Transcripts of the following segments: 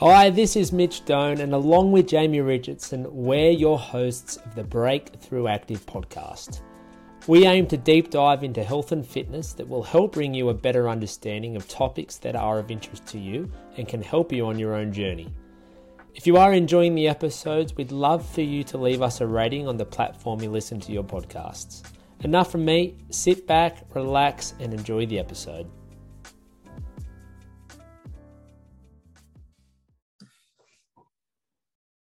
Hi, this is Mitch Doan, and along with Jamie Richardson, we're your hosts of the Breakthrough Active podcast. We aim to deep dive into health and fitness that will help bring you a better understanding of topics that are of interest to you and can help you on your own journey. If you are enjoying the episodes, we'd love for you to leave us a rating on the platform you listen to your podcasts. Enough from me, sit back, relax, and enjoy the episode.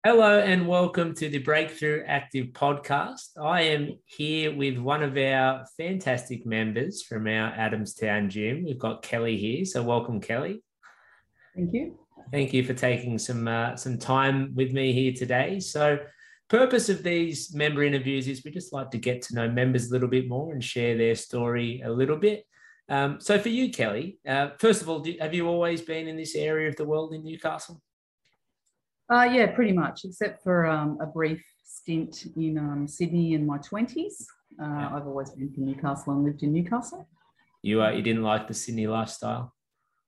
Hello and welcome to the Breakthrough Active podcast. I am here with one of our fantastic members from our Adamstown gym. We've got Kelly here, so welcome, Kelly. Thank you. Thank you for taking some uh, some time with me here today. So, purpose of these member interviews is we just like to get to know members a little bit more and share their story a little bit. Um, so, for you, Kelly, uh, first of all, do, have you always been in this area of the world in Newcastle? Uh, yeah, pretty much, except for um, a brief stint in um, Sydney in my 20s. Uh, yeah. I've always been from Newcastle and lived in Newcastle. You, uh, you didn't like the Sydney lifestyle?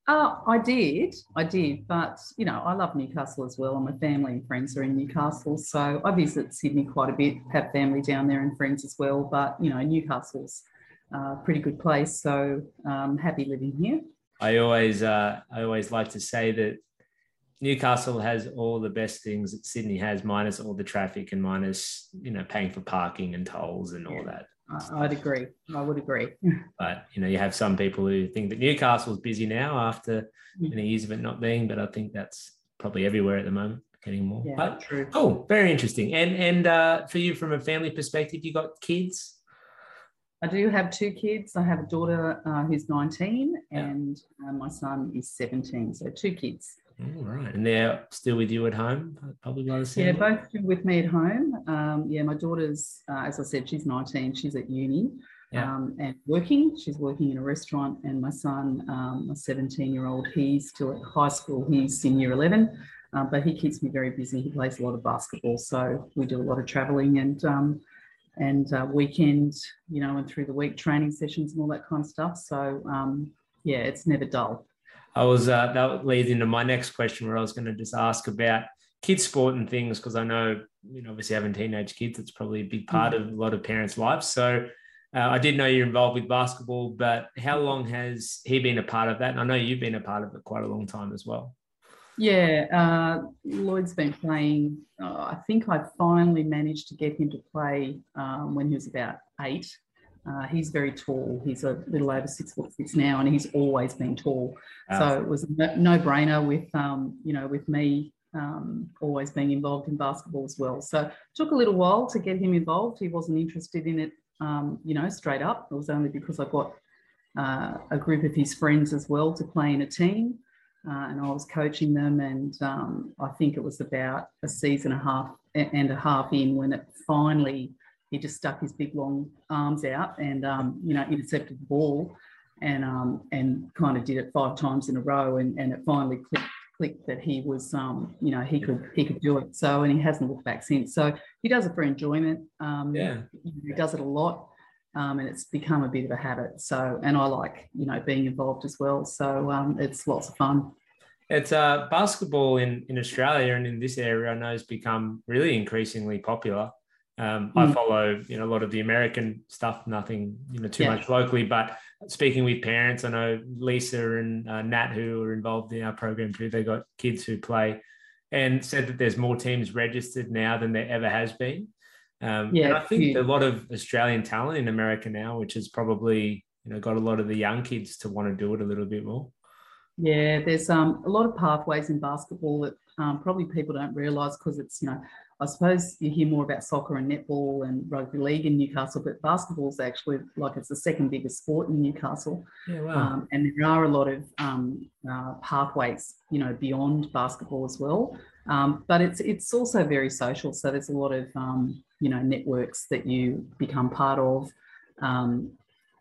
Uh, I did, I did, but you know, I love Newcastle as well. And my family and friends are in Newcastle, so I visit Sydney quite a bit. Have family down there and friends as well. But you know, Newcastle's a pretty good place, so um, happy living here. I always, uh, I always like to say that Newcastle has all the best things that Sydney has, minus all the traffic and minus you know paying for parking and tolls and all that. I'd agree. I would agree. But you know, you have some people who think that Newcastle's busy now after mm. many years of it not being, but I think that's probably everywhere at the moment, getting more. Yeah, but true. Oh, very interesting. And and uh, for you, from a family perspective, you got kids. I do have two kids. I have a daughter uh, who's 19 yeah. and uh, my son is 17. So two kids. All right. And they're still with you at home, probably by the same. Yeah, both with me at home. Um, yeah, my daughter's, uh, as I said, she's 19. She's at uni yeah. um, and working. She's working in a restaurant. And my son, um, my 17 year old, he's still at high school. He's in year 11, uh, but he keeps me very busy. He plays a lot of basketball. So we do a lot of traveling and, um, and uh, weekend, you know, and through the week training sessions and all that kind of stuff. So um, yeah, it's never dull. I was uh, that leads into my next question, where I was going to just ask about kids sport and things because I know you know obviously having teenage kids, it's probably a big part mm-hmm. of a lot of parents' lives. So uh, I did know you're involved with basketball, but how long has he been a part of that? And I know you've been a part of it quite a long time as well. Yeah, uh, Lloyd's been playing. Uh, I think I finally managed to get him to play um, when he was about eight. Uh, he's very tall. He's a little over six foot six now, and he's always been tall. So it was a no brainer with um, you know with me um, always being involved in basketball as well. So it took a little while to get him involved. He wasn't interested in it, um, you know, straight up. It was only because I got uh, a group of his friends as well to play in a team, uh, and I was coaching them. And um, I think it was about a season and a half and a half in when it finally he just stuck his big long arms out and um, you know intercepted the ball and um, and kind of did it five times in a row and, and it finally clicked clicked that he was um, you know he could he could do it. So and he hasn't looked back since. So he does it for enjoyment um, yeah. he does it a lot um, and it's become a bit of a habit. So and I like you know being involved as well. So um, it's lots of fun. It's uh, basketball in, in Australia and in this area I know has become really increasingly popular um, mm. I follow you know a lot of the American stuff, nothing you know too yeah. much locally. But speaking with parents, I know Lisa and uh, Nat who are involved in our program too. They got kids who play, and said that there's more teams registered now than there ever has been. Um, yeah, and I think yeah. a lot of Australian talent in America now, which has probably you know got a lot of the young kids to want to do it a little bit more. Yeah, there's um, a lot of pathways in basketball that um, probably people don't realise because it's you know I suppose you hear more about soccer and netball and rugby league in Newcastle, but basketball is actually like it's the second biggest sport in Newcastle. Yeah, wow. Um, and there are a lot of um, uh, pathways, you know, beyond basketball as well. Um, but it's it's also very social. So there's a lot of um, you know networks that you become part of. Um,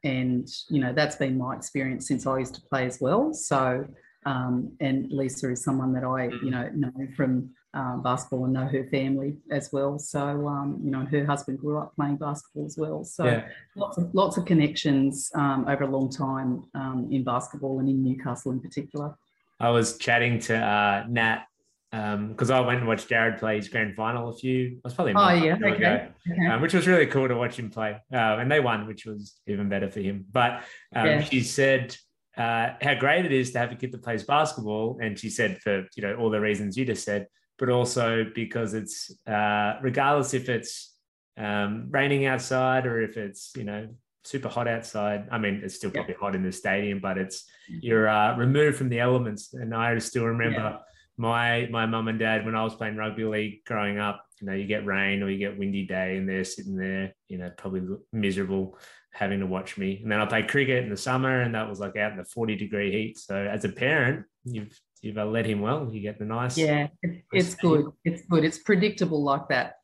and you know that's been my experience since I used to play as well. So um, and Lisa is someone that I you know know from um, basketball and know her family as well. So, um, you know, her husband grew up playing basketball as well. So, yeah. lots of lots of connections um, over a long time um, in basketball and in Newcastle in particular. I was chatting to uh, Nat because um, I went and watched Jared play his grand final a few. It was probably oh yeah, okay. Ago, okay. Um, which was really cool to watch him play, uh, and they won, which was even better for him. But um, yeah. she said uh, how great it is to have a kid that plays basketball, and she said for you know all the reasons you just said, but also because it's uh, regardless if it's um, raining outside or if it's you know super hot outside. I mean, it's still probably yeah. hot in the stadium, but it's mm-hmm. you're uh, removed from the elements. And I still remember yeah. my my mum and dad when I was playing rugby league growing up. You know, you get rain or you get windy day, and they're sitting there, you know, probably miserable having to watch me. And then I played cricket in the summer, and that was like out in the forty degree heat. So as a parent, you've you've uh, led him well. You get the nice. Yeah, it's good. It's good. It's predictable like that.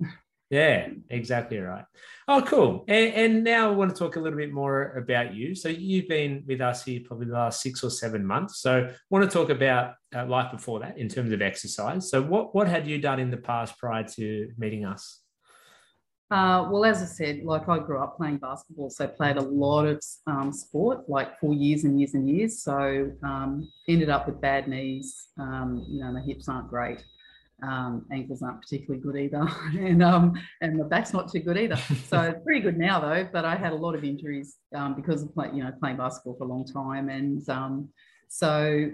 Yeah, exactly right. Oh, cool. And, and, now I want to talk a little bit more about you. So you've been with us here probably the last six or seven months. So I want to talk about uh, life before that in terms of exercise. So what what had you done in the past prior to meeting us? Uh, well, as I said, like I grew up playing basketball, so played a lot of um, sport, like for years and years and years. So um, ended up with bad knees. Um, you know, my hips aren't great. Um, ankles aren't particularly good either, and um, and the back's not too good either. So pretty good now though. But I had a lot of injuries um, because of play, you know playing basketball for a long time, and um, so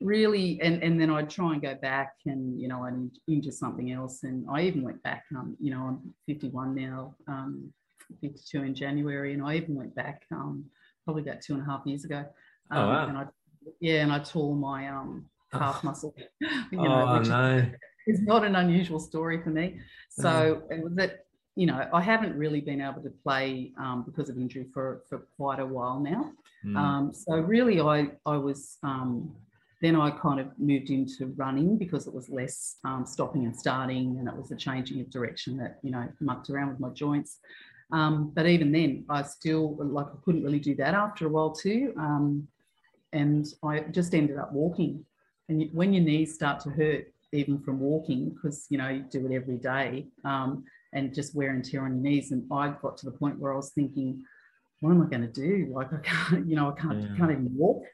really, and and then I'd try and go back and you know and into something else, and I even went back. Um, you know, I'm 51 now, um, 52 in January, and I even went back um, probably about two and a half years ago. Um, oh wow! And I, yeah, and I tore my um calf oh. muscle. You know, oh no! is not an unusual story for me. So mm. that you know, I haven't really been able to play um, because of injury for for quite a while now. Mm. Um, so really, I I was um, then I kind of moved into running because it was less um, stopping and starting, and it was a changing of direction that you know mucked around with my joints. Um, but even then, I still like I couldn't really do that after a while too, um, and I just ended up walking. And when your knees start to hurt, even from walking because you know you do it every day um, and just wear and tear on your knees and i got to the point where i was thinking what am i going to do like i can't you know i can't, yeah. can't even walk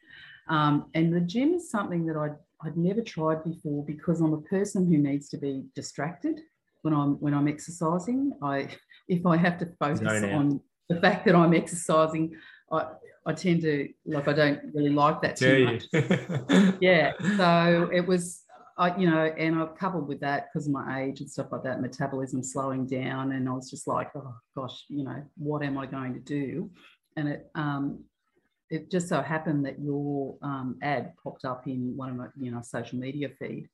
um, and the gym is something that I'd, I'd never tried before because i'm a person who needs to be distracted when i'm when i'm exercising i if i have to focus on the fact that i'm exercising I, I tend to like I don't really like that too much. yeah. So it was I, you know, and I've coupled with that because of my age and stuff like that, metabolism slowing down, and I was just like, oh gosh, you know, what am I going to do? And it, um, it just so happened that your um, ad popped up in one of my, you know, social media feed,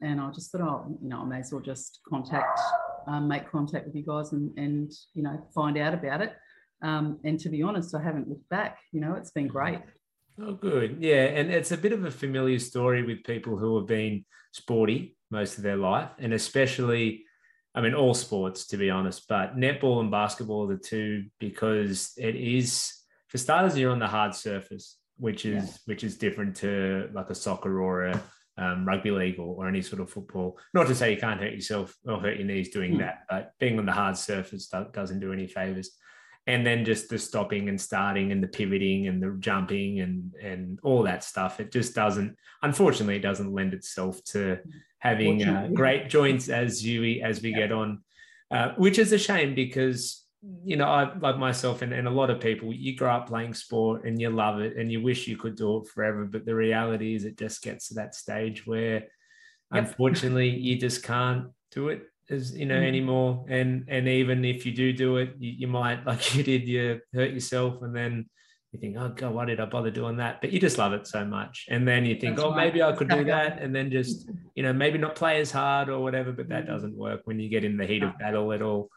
and I just thought, oh, you know, I may as well just contact, um, make contact with you guys, and and you know, find out about it. Um, and to be honest, I haven't looked back. You know, it's been great. Oh, good. Yeah. And it's a bit of a familiar story with people who have been sporty most of their life, and especially, I mean, all sports, to be honest, but netball and basketball are the two because it is, for starters, you're on the hard surface, which is yeah. which is different to like a soccer or a um, rugby league or, or, any sort of football. Not to say you can't hurt yourself or hurt your knees doing mm. that, but being on the hard surface doesn't do any favors and then just the stopping and starting and the pivoting and the jumping and and all that stuff it just doesn't unfortunately it doesn't lend itself to having uh, great joints as you as we yeah. get on uh, which is a shame because you know i like myself and, and a lot of people you grow up playing sport and you love it and you wish you could do it forever but the reality is it just gets to that stage where yep. unfortunately you just can't do it as you know mm. anymore and and even if you do do it you, you, might like you did you hurt yourself and then you think oh god why did i bother doing that but you just love it so much and then you think That's oh right. maybe i could do that and then just you know maybe not play as hard or whatever but that mm. doesn't work when you get in the heat of battle at all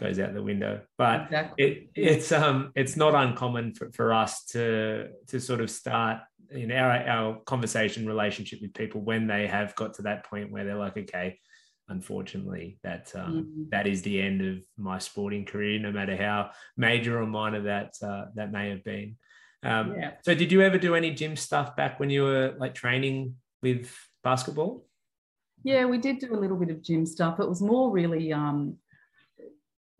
goes out the window but exactly. it, it's um it's not uncommon for, for us to to sort of start in our our conversation relationship with people when they have got to that point where they're like okay unfortunately that um, mm-hmm. that is the end of my sporting career no matter how major or minor that uh, that may have been um, yeah. so did you ever do any gym stuff back when you were like training with basketball yeah we did do a little bit of gym stuff it was more really um,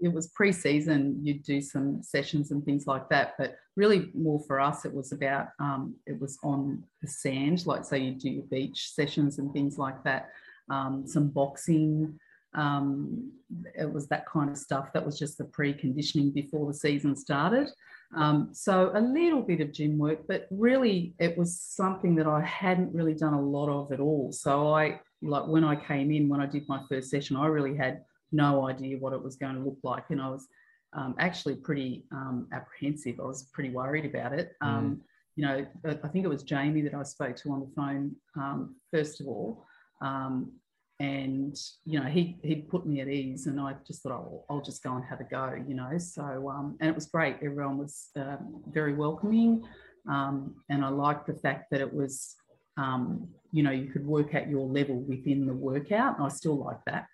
it was pre-season you'd do some sessions and things like that but really more for us it was about um, it was on the sand like so you do your beach sessions and things like that um, some boxing. Um, it was that kind of stuff. That was just the pre-conditioning before the season started. Um, so a little bit of gym work, but really it was something that I hadn't really done a lot of at all. So I like when I came in, when I did my first session, I really had no idea what it was going to look like, and I was um, actually pretty um, apprehensive. I was pretty worried about it. Mm. Um, you know, I think it was Jamie that I spoke to on the phone um, first of all, um, and you know he he put me at ease and i just thought oh, i'll just go and have a go you know so um, and it was great everyone was uh, very welcoming um, and i liked the fact that it was um, you know you could work at your level within the workout and i still like that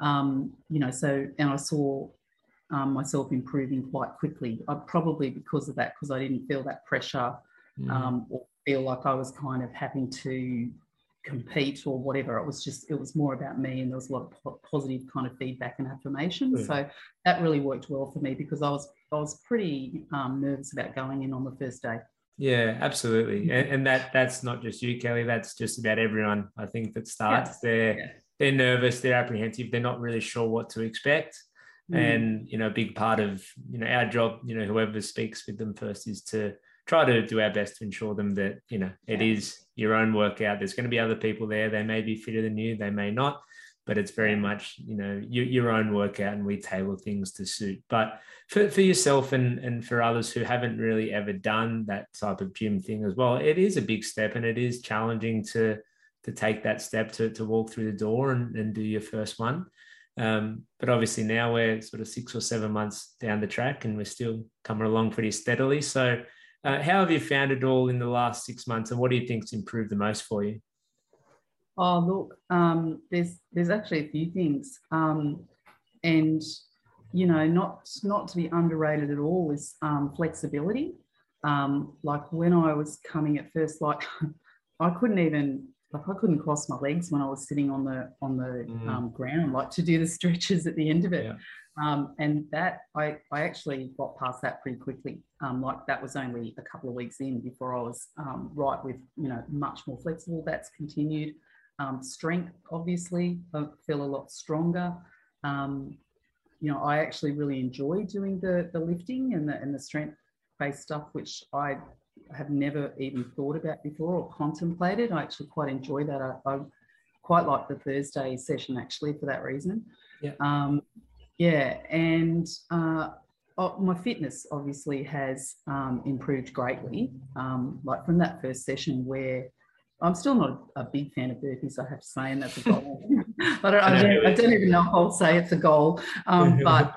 um, you know so and i saw um, myself improving quite quickly I, probably because of that because i didn't feel that pressure mm. or feel like i was kind of having to compete or whatever. It was just, it was more about me and there was a lot of positive kind of feedback and affirmation. Mm. So that really worked well for me because I was, I was pretty um, nervous about going in on the first day. Yeah, absolutely. And, and, that that's not just you, Kelly. That's just about everyone. I think that starts. Yeah. Yeah. They're nervous, they're apprehensive, they're not really sure what to expect. Mm. And you know, a big part of you know our job, you know, whoever speaks with them first is to try to do our best to ensure them that you know it yeah. is your own workout. There's going to be other people there. They may be fitter than you, they may not, but it's very much you know your, your own workout, and we tailor things to suit. But for, for yourself and and for others who haven't really ever done that type of gym thing as well, it is a big step, and it is challenging to to take that step to to walk through the door and, and do your first one. Um, but obviously now we're sort of six or seven months down the track, and we're still coming along pretty steadily. So uh, how have you found it all in the last six months, and what do you think's improved the most for you? Oh, look, um, there's there's actually a few things, um, and you know, not not to be underrated at all is um, flexibility. Um, like when I was coming at first, like I couldn't even like I couldn't cross my legs when I was sitting on the on the mm. um, ground, like to do the stretches at the end of it. Yeah. Um, and that I, I actually got past that pretty quickly. Um, like that was only a couple of weeks in before I was um, right with, you know, much more flexible. That's continued. Um, strength, obviously, I feel a lot stronger. Um, you know, I actually really enjoy doing the, the lifting and the, and the strength based stuff, which I have never even thought about before or contemplated. I actually quite enjoy that. I, I quite like the Thursday session actually for that reason. Yeah. Um, yeah, and uh, oh, my fitness obviously has um, improved greatly. Um, like from that first session where I'm still not a big fan of burpees, I have to say, and that's a goal. I, don't, I, don't, I don't even know if I'll say it's a goal, um, but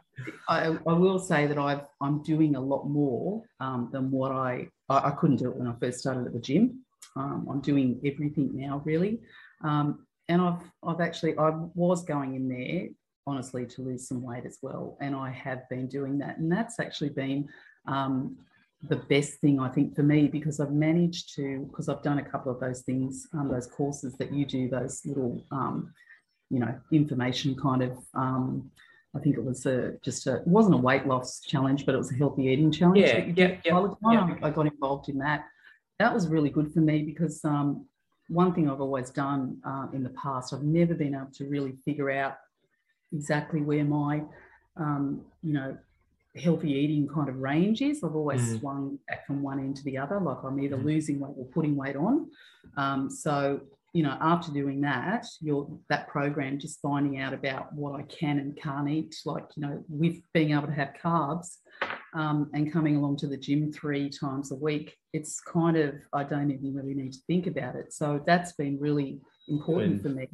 I, I, will say that I've, I'm doing a lot more um, than what I, I, I, couldn't do it when I first started at the gym. Um, I'm doing everything now, really. Um, and I've, I've actually, I was going in there honestly to lose some weight as well. And I have been doing that. And that's actually been um, the best thing I think for me because I've managed to, because I've done a couple of those things, um, those courses that you do, those little, um, you know, information kind of. I think it was a, just a, it wasn't a weight loss challenge, but it was a healthy eating challenge. Yeah, yeah, yeah, yeah. I got involved in that. That was really good for me because um, one thing I've always done uh, in the past, I've never been able to really figure out exactly where my, um, you know, healthy eating kind of range is. I've always mm. swung back from one end to the other, like I'm either mm. losing weight or putting weight on. Um, so, you know, after doing that, your that program, just finding out about what I can and can't eat, like, you know, with being able to have carbs um, and coming along to the gym three times a week, it's kind of, I don't even really need to think about it. So that's been really important for me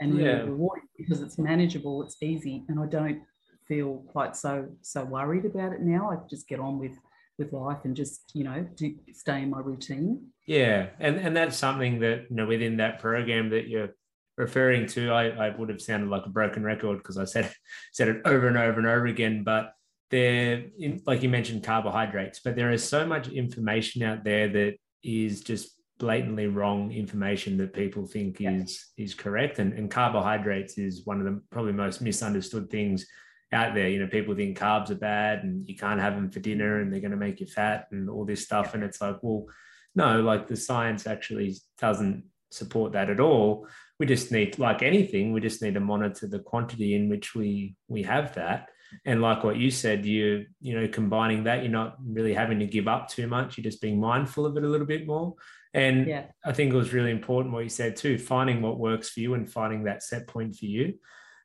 and really yeah. rewarding because it's manageable, it's easy, and I don't feel quite so so worried about it now. I just get on with with life and just you know do stay in my routine. Yeah, and and that's something that you know within that program that you're referring to. I, I would have sounded like a broken record because I said said it over and over and over again, but there, like you mentioned, carbohydrates, but there is so much information out there that is just blatantly wrong information that people think yeah. is is correct and, and carbohydrates is one of the probably most misunderstood things out there you know people think carbs are bad and you can't have them for dinner and they're going to make you fat and all this stuff and it's like well no like the science actually doesn't support that at all. We just need, like anything, we just need to monitor the quantity in which we we have that. And like what you said, you you know combining that, you're not really having to give up too much. You're just being mindful of it a little bit more. And yeah. I think it was really important what you said too, finding what works for you and finding that set point for you.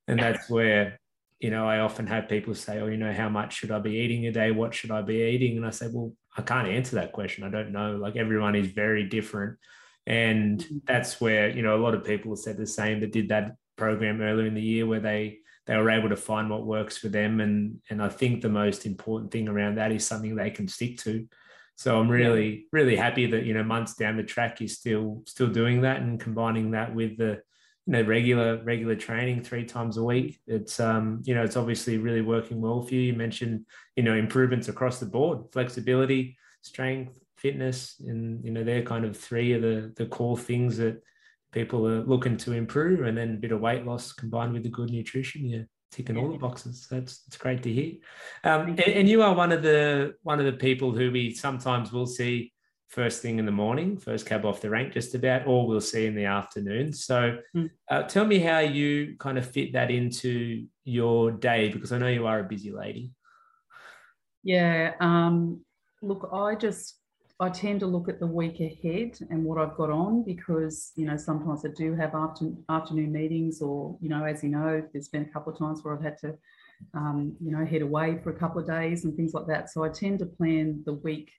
And that's where you know, I often have people say, Oh, you know, how much should I be eating a day? What should I be eating? And I say, Well, I can't answer that question. I don't know. Like everyone is very different. And mm-hmm. that's where, you know, a lot of people said the same that did that program earlier in the year where they they were able to find what works for them. And and I think the most important thing around that is something they can stick to. So I'm really, really happy that, you know, months down the track, you're still still doing that and combining that with the you know regular regular training three times a week. It's um you know it's obviously really working well for you. You mentioned you know improvements across the board flexibility strength fitness and you know they're kind of three of the the core things that people are looking to improve. And then a bit of weight loss combined with the good nutrition you're ticking all the boxes. That's it's great to hear. Um, and, and you are one of the one of the people who we sometimes will see first thing in the morning, first cab off the rank, just about, or we'll see in the afternoon. So, mm. uh, tell me how you kind of fit that into your day because I know you are a busy lady. Yeah. Um, look, I just I tend to look at the week ahead and what I've got on because you know sometimes I do have after, afternoon meetings, or you know, as you know, there's been a couple of times where I've had to. Um, you know, head away for a couple of days and things like that. So I tend to plan the week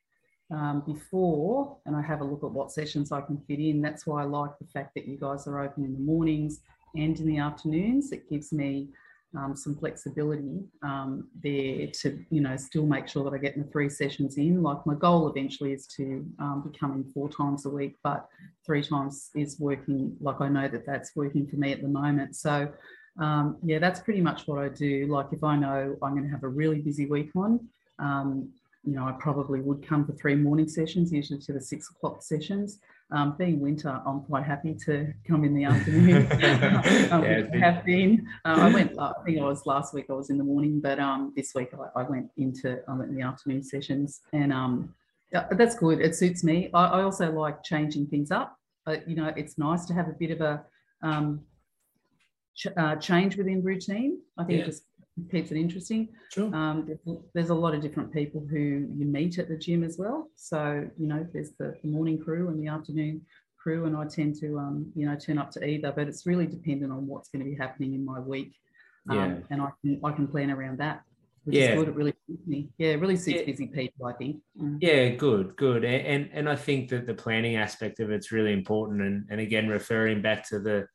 um, before and I have a look at what sessions I can fit in. That's why I like the fact that you guys are open in the mornings and in the afternoons. It gives me um, some flexibility um, there to, you know, still make sure that I get my three sessions in. Like my goal eventually is to um, be coming four times a week, but three times is working. Like I know that that's working for me at the moment. So um, yeah, that's pretty much what I do. Like if I know I'm going to have a really busy week on, um, you know, I probably would come for three morning sessions, usually to the six o'clock sessions. Um, being winter, I'm quite happy to come in the afternoon. um, yeah, have been. Uh, I went. I think I was last week. I was in the morning, but um, this week I, I, went into I went in the afternoon sessions, and um, that's good. It suits me. I, I also like changing things up. Uh, you know, it's nice to have a bit of a um, ch- uh, change within routine. I think yeah. it just keeps it interesting. Sure. Um, there's, there's, a lot of different people who you meet at the gym as well. So, you know, there's the, morning crew and the afternoon crew, and I tend to, um, you know, turn up to either, but it's really dependent on what's going to be happening in my week. Um, yeah. And I can, I can plan around that. Which yeah. is good. It really suits me. Yeah, it really suits yeah. busy people, I think. Mm. Yeah, good, good. And, and and I think that the planning aspect of it's really important. And, and again, referring back to the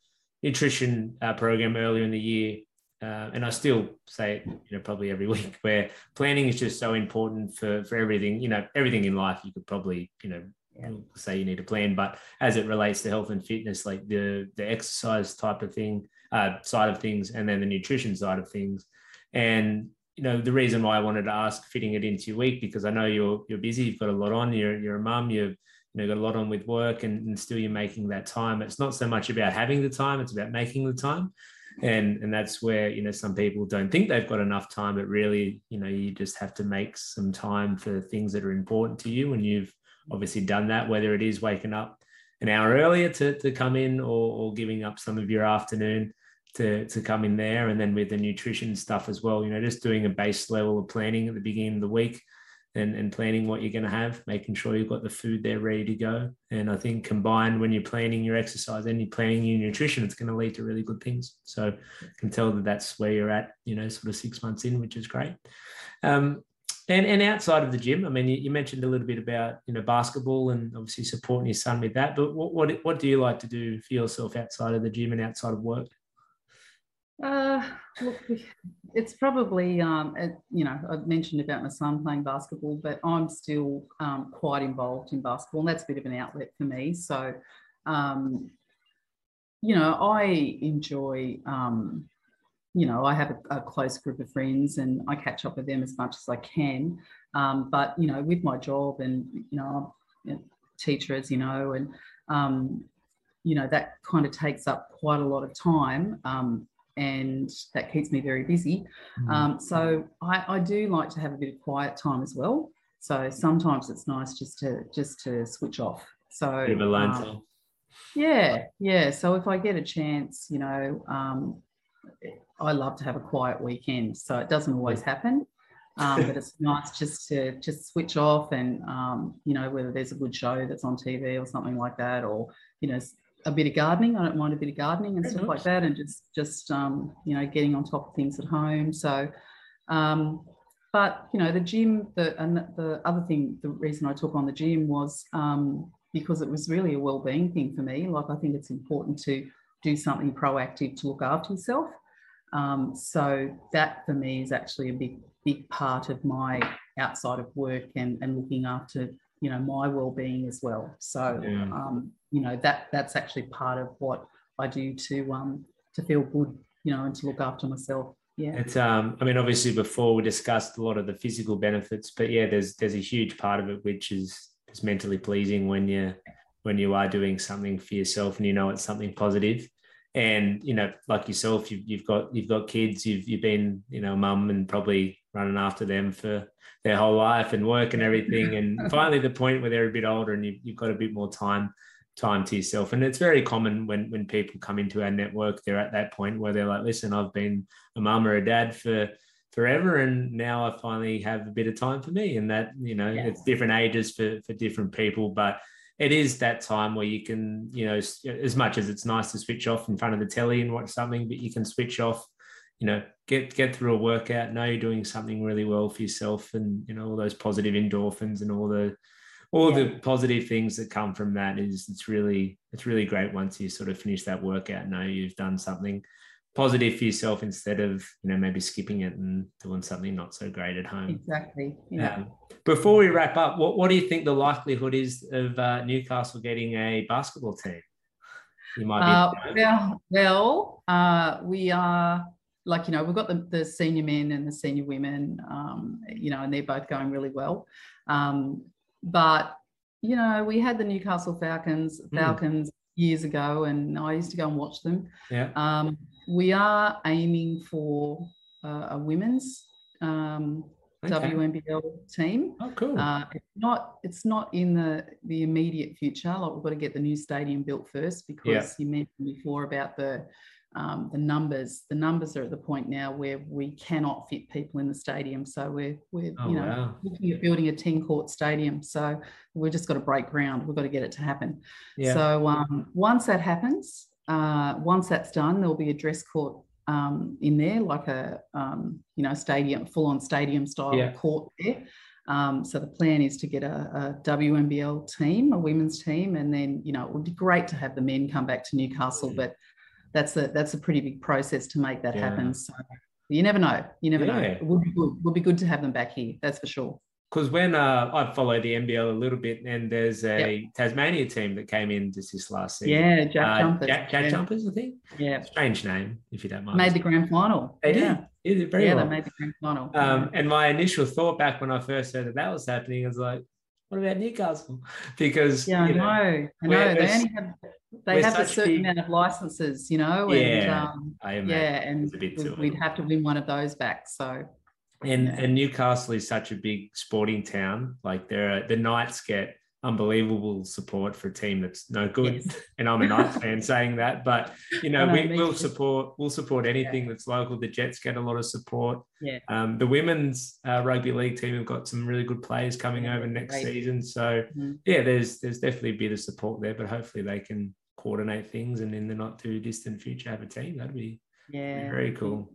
nutrition uh, program earlier in the year, uh, and I still say it, you know, probably every week, where planning is just so important for for everything. You know, everything in life you could probably, you know, yeah. say you need a plan, but as it relates to health and fitness, like the the exercise type of thing, uh, side of things, and then the nutrition side of things, and you know, the reason why I wanted to ask fitting it into your week because I know you're you're busy, you've got a lot on, you're you're a mum, you've you know got a lot on with work, and, and still you're making that time. It's not so much about having the time; it's about making the time and and that's where you know some people don't think they've got enough time but really you know you just have to make some time for things that are important to you. And you've obviously done that whether it is waking up an hour earlier to, to come in or, or giving up some of your afternoon to, to come in there. And then with the nutrition stuff as well you know just doing a base level of planning at the beginning of the week and, and planning what you're going to have, making sure you've got the food there ready to go. And I think combined when you're planning your exercise and you're planning your nutrition, it's going to lead to really good things. So I can tell that that's where you're at, you know, sort of six months in, which is great. Um, and, and outside of the gym, I mean, you, you, mentioned a little bit about, you know, basketball and obviously supporting your son with that, but what, what, what do you like to do for yourself outside of the gym and outside of work? Uh, look, it's probably, um, it, you know, I've mentioned about my son playing basketball, but I'm still um, quite involved in basketball, and that's a bit of an outlet for me. So, um, you know, I enjoy, um, you know, I have a, a, close group of friends and I catch up with them as much as I can. Um, but, you know, with my job and, you know, I'm a teacher, as you know, and, um, you know, that kind of takes up quite a lot of time. And that keeps me very busy. Mm. Um, so I, I, do like to have a bit of quiet time as well. So sometimes it's nice just to just to switch off. So bit of alone um, time. Yeah, yeah. So if I get a chance, you know, um, I love to have a quiet weekend. So it doesn't always happen. Um, but it's nice just to just switch off and um, you know whether there's a good show that's on TV or something like that, or you know a bit of gardening. I don't mind a bit of gardening and Very stuff nice. like that, and just just um, you know getting on top of things at home. So, um, but you know the gym. The and the other thing, the reason I took on the gym was um, because it was really a well-being thing for me. Like I think it's important to do something proactive to look after yourself. Um, so that for me is actually a big big part of my outside of work and, and looking after you know my well-being as well so yeah. You know that that's actually part of what i do to um to feel good you know and to look after myself. Yeah. It's um i mean obviously before we discussed a lot of the physical benefits but yeah there's there's a huge part of it which is is mentally pleasing when you're when you are doing something for yourself and you know it's something positive. And you know like yourself you've, you've got you've got kids you've you've been you know mum and probably running after them for their whole life and work and everything. And finally the point where they're a bit older and you've, you've got a bit more time time to yourself. And it's very common when when people come into our network they're at that point where they're like listen i've been a mum or a dad for forever and now i finally have a bit of time for me. And that you know it's different ages for for different people but it is that time where you can, you know, as much as it's nice to switch off in front of the telly and watch something, but you can switch off, you know, get get through a workout, know you're doing something really well for yourself, and you know all those positive endorphins and all the all yeah. the positive things that come from that is it's really it's really great once you sort of finish that workout, know you've done something positive for yourself instead of you know maybe skipping it and doing something not so great at home. Exactly yeah. Um, before we wrap up what, what do you think the likelihood is of uh, newcastle getting a basketball team? You might uh, well well uh, we are like you know we've got the, the senior men and the senior women um, you know and they're both going really well. Um, but you know we had the newcastle falcons hmm. falcons mm. years ago and i used to go and watch them yeah um, we are aiming for uh, a women's um, okay. WNBL team. Oh, cool. Uh, it's not it's not in the the immediate future. Like we've got to get the new stadium built first because yeah. you mentioned before about the um, the numbers. The numbers are at the point now where we cannot fit people in the stadium. So we're we're oh, you know wow. looking at building a ten court stadium. So we've just got to break ground. We've got to get it to happen. Yeah. So um, once that happens, uh, once that's done, there'll be a dress court um, in there, like a um, you know stadium, full on stadium style yeah. court there. Um, so the plan is to get a, a, WNBL team, a women's team, and then you know it would be great to have the men come back to Newcastle, but that's a that's a pretty big process to make that yeah. happen. So you never know. You never yeah. know. It would be good. Would be good to have them back here. That's for sure because when uh, I follow the NBL a little bit, and there's a yep. Tasmania team that came in just this last season. Yeah, Jack uh, Jumpers. Jack, Jack yeah. Jumpers, I think. Yeah. Strange name, if you don't mind. Made the grand final. They yeah. did. Very yeah, well. they made the grand final. Um, and my initial thought back when I first heard that that was happening was like, what about Newcastle? Because yeah, I know, I know. They only have they have a certain big... amount of licenses, you know. And, yeah, um, yeah, and we'd have to win one of those back. So and yeah. and Newcastle is such a big sporting town. Like there are the Knights get unbelievable support for a team that's no good. Yes. And I'm a Knights fan saying that, but you know, we will support we'll support anything yeah. that's local. The Jets get a lot of support. Yeah. Um, the women's uh, rugby league team have got some really good players coming yeah, over next great. season. So mm-hmm. yeah, there's there's definitely a bit of support there, but hopefully they can coordinate things and in the not too distant future have a team. That'd be yeah be very cool.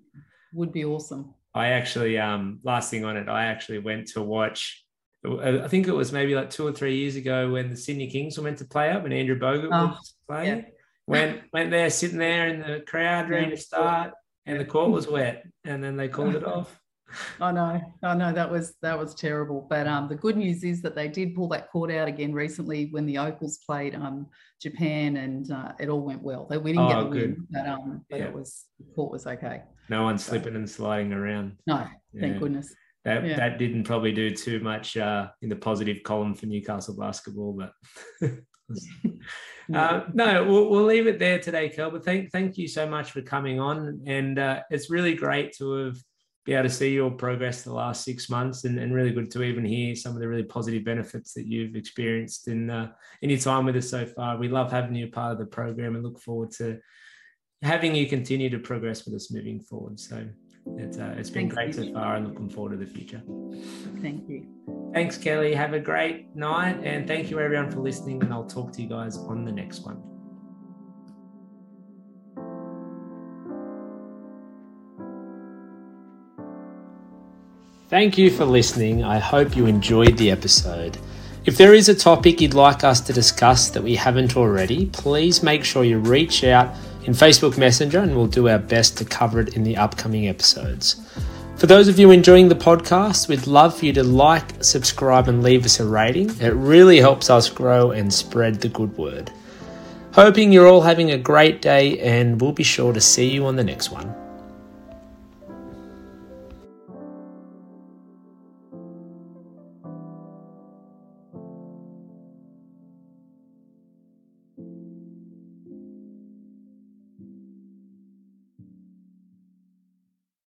Would be awesome. I actually, um, last thing on it, I actually went to watch. I think it was maybe like two or three years ago when the Sydney Kings were meant to play up and Andrew Bogut oh, was playing. Yeah. Went went there, sitting there in the crowd ready to start, and the court was wet, and then they called it off. I know, I know that was that was terrible. But um, the good news is that they did pull that court out again recently when the Opals played um, Japan, and uh, it all went well. They we didn't oh, get the good. win, but um, but yeah. it was the court was okay. No one slipping and sliding around. No, thank goodness. That, yeah. that didn't probably do too much uh, in the positive column for Newcastle basketball, but uh, no, we'll, we'll leave it there today, Kel. But thank thank you so much for coming on, and uh, it's really great to have be able to see your progress the last six months and, and really good to even hear some of the really positive benefits that you've experienced in uh, in your time with us so far. We love having you part of the program and look forward to having you continue to progress with us moving forward. So it's uh, it's been Thanks great so far and looking forward to the future. Thank you. Thanks, Kelly. Have a great night and thank you everyone for listening and I'll talk to you guys on the next one. Thank you for listening. I hope you enjoyed the episode. If there is a topic you'd like us to discuss that we haven't already, please make sure you reach out in Facebook Messenger and we'll do our best to cover it in the upcoming episodes. For those of you enjoying the podcast, we'd love for you to like, subscribe, and leave us a rating. It really helps us grow and spread the good word. Hoping you're all having a great day, and we'll be sure to see you on the next one.